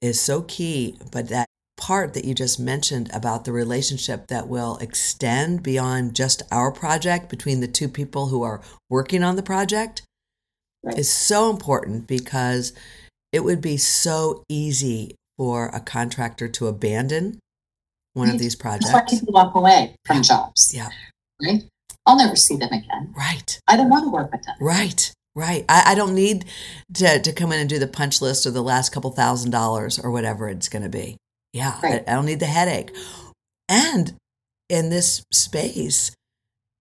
is so key but that part that you just mentioned about the relationship that will extend beyond just our project between the two people who are working on the project right. is so important because it would be so easy for a contractor to abandon one right. of these projects. That's why people walk away from yeah. jobs. Yeah. Right? I'll never see them again. Right. I don't want to work with them. Right. Right. I, I don't need to, to come in and do the punch list or the last couple thousand dollars or whatever it's going to be. Yeah, right. I, I don't need the headache. And in this space,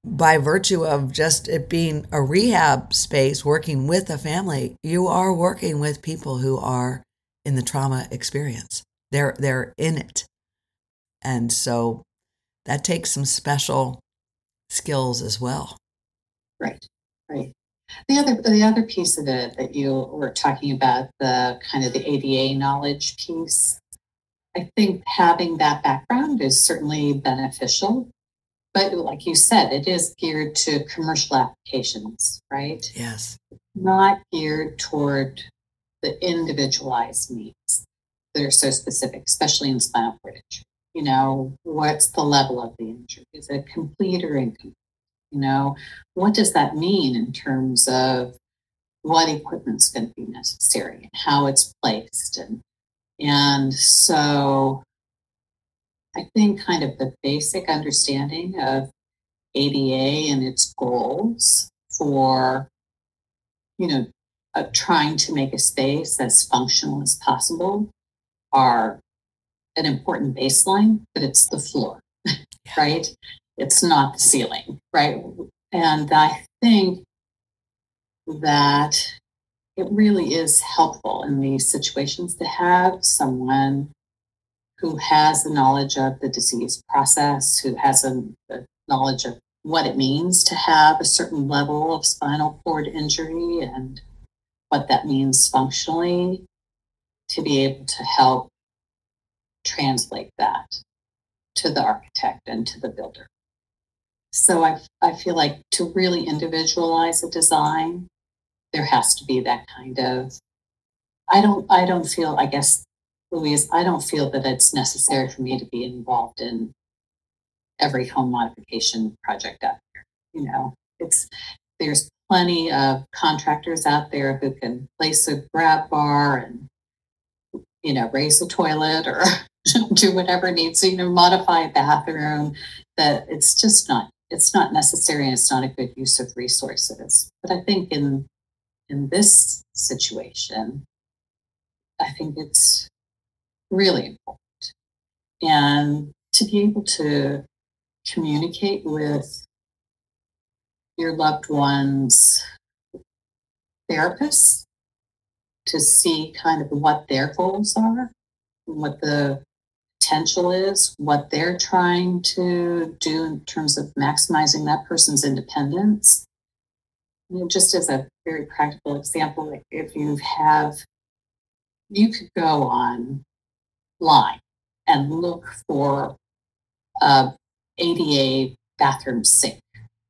by virtue of just it being a rehab space, working with a family, you are working with people who are in the trauma experience. They're they're in it, and so that takes some special skills as well. Right, right. The other the other piece of it that you were talking about the kind of the ADA knowledge piece I think having that background is certainly beneficial. But like you said, it is geared to commercial applications, right? Yes. Not geared toward the individualized needs that are so specific, especially in spinal cord injury. You know, what's the level of the injury? Is it complete or incomplete? You know, what does that mean in terms of what equipment's going to be necessary and how it's placed and and so I think kind of the basic understanding of ADA and its goals for, you know, uh, trying to make a space as functional as possible are an important baseline, but it's the floor, right? It's not the ceiling, right? And I think that it really is helpful in these situations to have someone who has the knowledge of the disease process, who has a, a knowledge of what it means to have a certain level of spinal cord injury and what that means functionally to be able to help translate that to the architect and to the builder. So I, I feel like to really individualize a design there has to be that kind of i don't i don't feel i guess louise i don't feel that it's necessary for me to be involved in every home modification project out there you know? It's there's plenty of contractors out there who can place a grab bar and you know raise a toilet or do whatever needs you know modify a bathroom that it's just not it's not necessary and it's not a good use of resources. But i think in in this situation, I think it's really important. And to be able to communicate with your loved one's therapists to see kind of what their goals are, what the potential is, what they're trying to do in terms of maximizing that person's independence, just as a very practical example, if you have, you could go online and look for a ADA bathroom sink,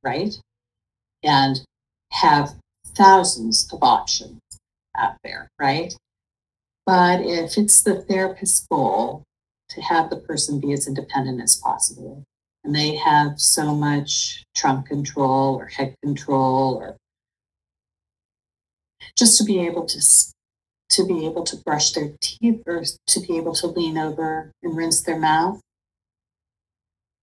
right? And have thousands of options out there, right? But if it's the therapist's goal to have the person be as independent as possible, and they have so much trunk control or head control or just to be able to to be able to brush their teeth or to be able to lean over and rinse their mouth.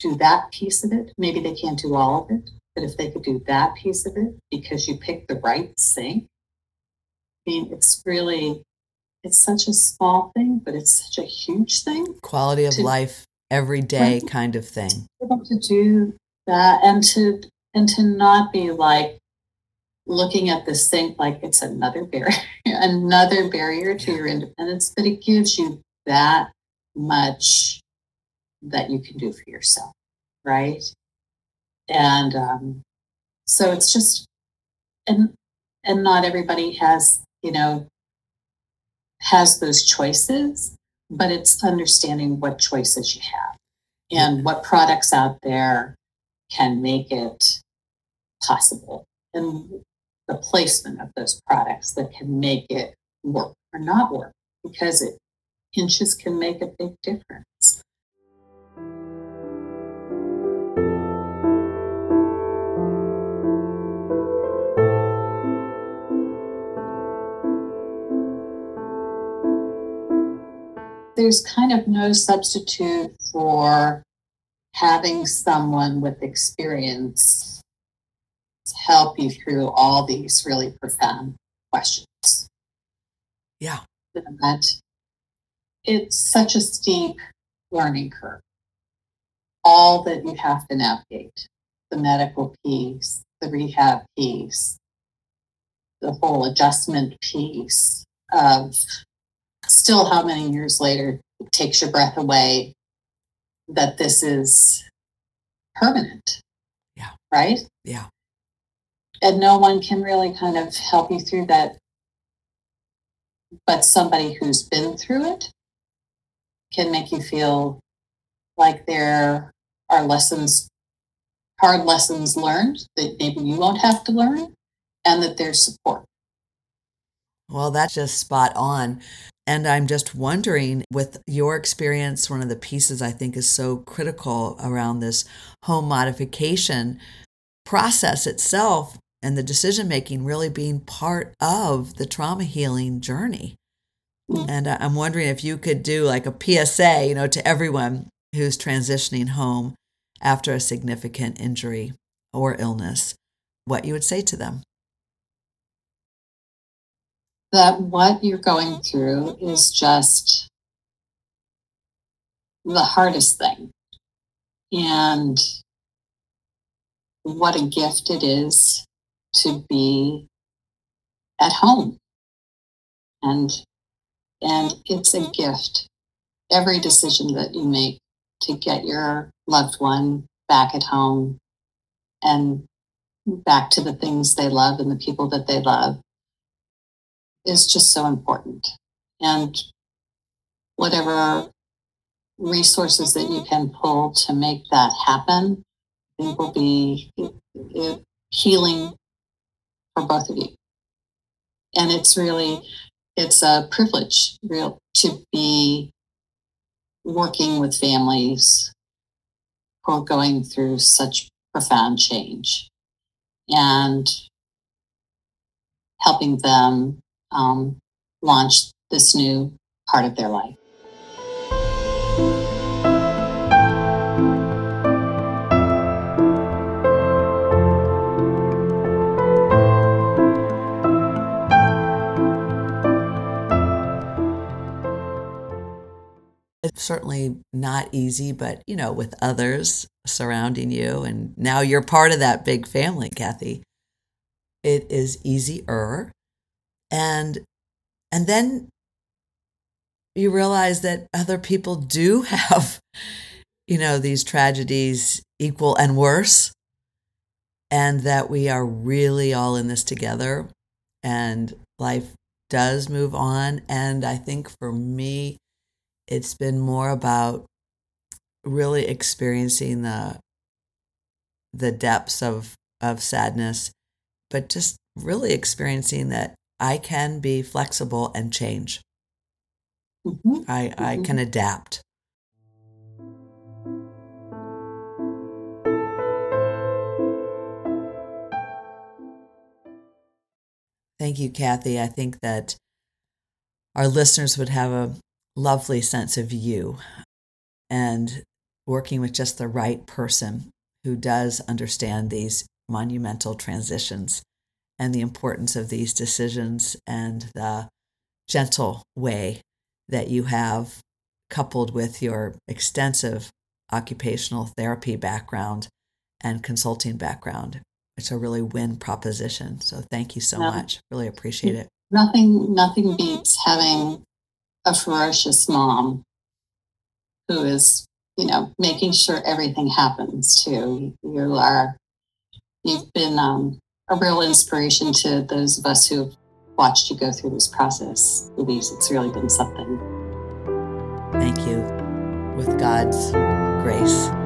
Do that piece of it. Maybe they can't do all of it but if they could do that piece of it because you picked the right sink. I mean it's really it's such a small thing but it's such a huge thing quality of to, life everyday kind of thing. Able to do that and to and to not be like looking at this thing like it's another barrier, another barrier to your independence, but it gives you that much that you can do for yourself, right? And um, so it's just, and and not everybody has, you know, has those choices, but it's understanding what choices you have and what products out there can make it possible and the placement of those products that can make it work or not work because it inches can make a big difference. There's kind of no substitute for having someone with experience help you through all these really profound questions. Yeah. That it's such a steep learning curve. All that you have to navigate the medical piece, the rehab piece, the whole adjustment piece of still how many years later it takes your breath away that this is permanent. Yeah. Right? Yeah and no one can really kind of help you through that but somebody who's been through it can make you feel like there are lessons hard lessons learned that maybe you won't have to learn and that there's support. Well that's just spot on. And i'm just wondering with your experience one of the pieces i think is so critical around this home modification process itself and the decision making really being part of the trauma healing journey. Mm-hmm. And I'm wondering if you could do like a PSA, you know, to everyone who's transitioning home after a significant injury or illness, what you would say to them. That what you're going through is just the hardest thing. And what a gift it is to be at home. And and it's a gift. Every decision that you make to get your loved one back at home and back to the things they love and the people that they love is just so important. And whatever resources that you can pull to make that happen, it will be healing for both of you. And it's really, it's a privilege real to be working with families who are going through such profound change and helping them um, launch this new part of their life. It's certainly not easy, but you know, with others surrounding you, and now you're part of that big family, Kathy. It is easier, and and then you realize that other people do have, you know, these tragedies equal and worse, and that we are really all in this together, and life does move on. And I think for me, it's been more about really experiencing the the depths of of sadness, but just really experiencing that I can be flexible and change. Mm-hmm. I, I mm-hmm. can adapt. Thank you, Kathy. I think that our listeners would have a lovely sense of you and working with just the right person who does understand these monumental transitions and the importance of these decisions and the gentle way that you have coupled with your extensive occupational therapy background and consulting background. It's a really win proposition. So thank you so no, much. Really appreciate it. Nothing nothing beats having a ferocious mom who is, you know, making sure everything happens too. You are you've been um, a real inspiration to those of us who've watched you go through this process. Louise, it's really been something. Thank you. With God's grace.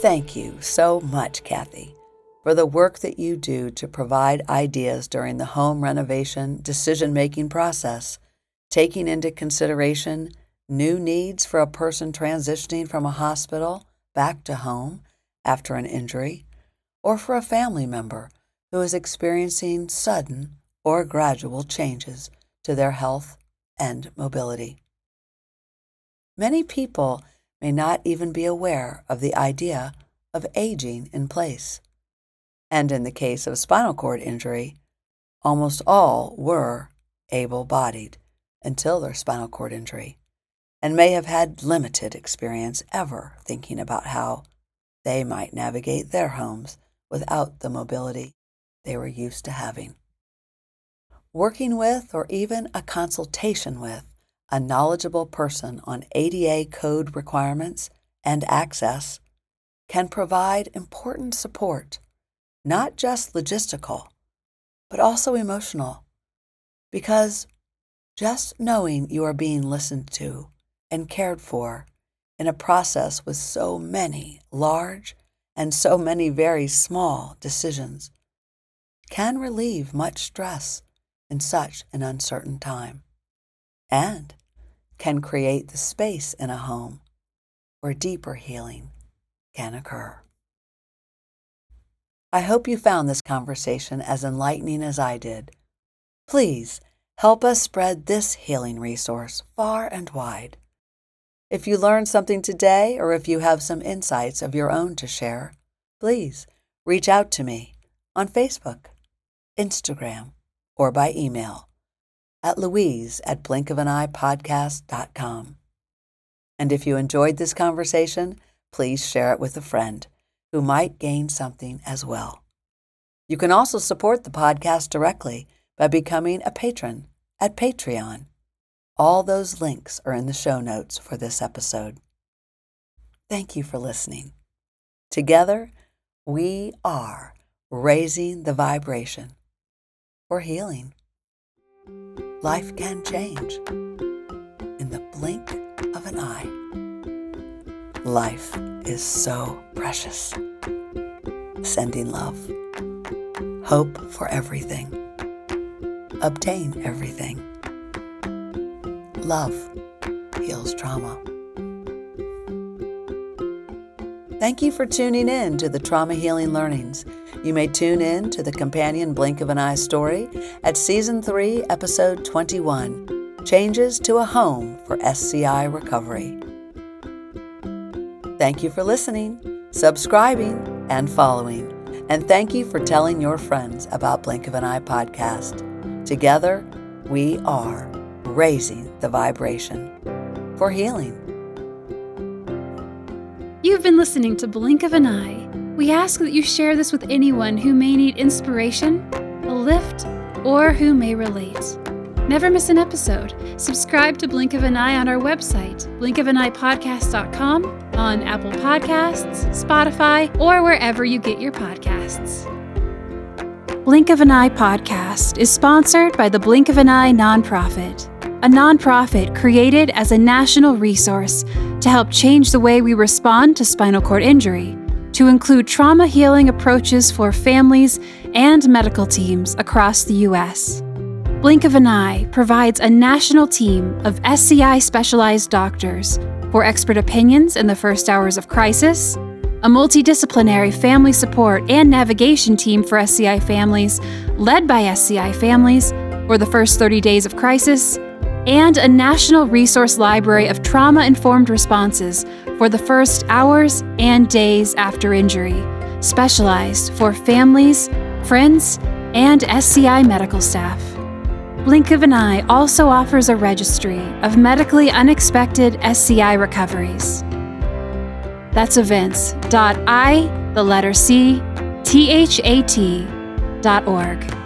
Thank you so much, Kathy, for the work that you do to provide ideas during the home renovation decision making process, taking into consideration new needs for a person transitioning from a hospital back to home after an injury, or for a family member who is experiencing sudden or gradual changes to their health and mobility. Many people may not even be aware of the idea of aging in place. And in the case of spinal cord injury, almost all were able bodied until their spinal cord injury and may have had limited experience ever thinking about how they might navigate their homes without the mobility they were used to having. Working with or even a consultation with a knowledgeable person on ADA code requirements and access can provide important support, not just logistical, but also emotional. Because just knowing you are being listened to and cared for in a process with so many large and so many very small decisions can relieve much stress in such an uncertain time. And can create the space in a home where deeper healing can occur. I hope you found this conversation as enlightening as I did. Please help us spread this healing resource far and wide. If you learned something today or if you have some insights of your own to share, please reach out to me on Facebook, Instagram, or by email at louise at blinkofaneyepodcast.com. And if you enjoyed this conversation, please share it with a friend who might gain something as well. You can also support the podcast directly by becoming a patron at Patreon. All those links are in the show notes for this episode. Thank you for listening. Together, we are raising the vibration for healing life can change in the blink of an eye. Life is so precious. Sending love, hope for everything, obtain everything. Love heals trauma. Thank you for tuning in to the Trauma Healing Learnings you may tune in to the companion Blink of an Eye story at Season 3, Episode 21 Changes to a Home for SCI Recovery. Thank you for listening, subscribing, and following. And thank you for telling your friends about Blink of an Eye podcast. Together, we are raising the vibration for healing. You've been listening to Blink of an Eye we ask that you share this with anyone who may need inspiration, a lift, or who may relate. Never miss an episode. Subscribe to Blink of an Eye on our website, blinkofaneyepodcast.com, on Apple Podcasts, Spotify, or wherever you get your podcasts. Blink of an Eye podcast is sponsored by the Blink of an Eye nonprofit, a nonprofit created as a national resource to help change the way we respond to spinal cord injury, to include trauma healing approaches for families and medical teams across the U.S. Blink of an Eye provides a national team of SCI specialized doctors for expert opinions in the first hours of crisis, a multidisciplinary family support and navigation team for SCI families, led by SCI families, for the first 30 days of crisis, and a national resource library of trauma informed responses for the first hours and days after injury, specialized for families, friends, and SCI medical staff. Blink of an Eye also offers a registry of medically unexpected SCI recoveries. That's events.i, the letter C, T H A T, dot org.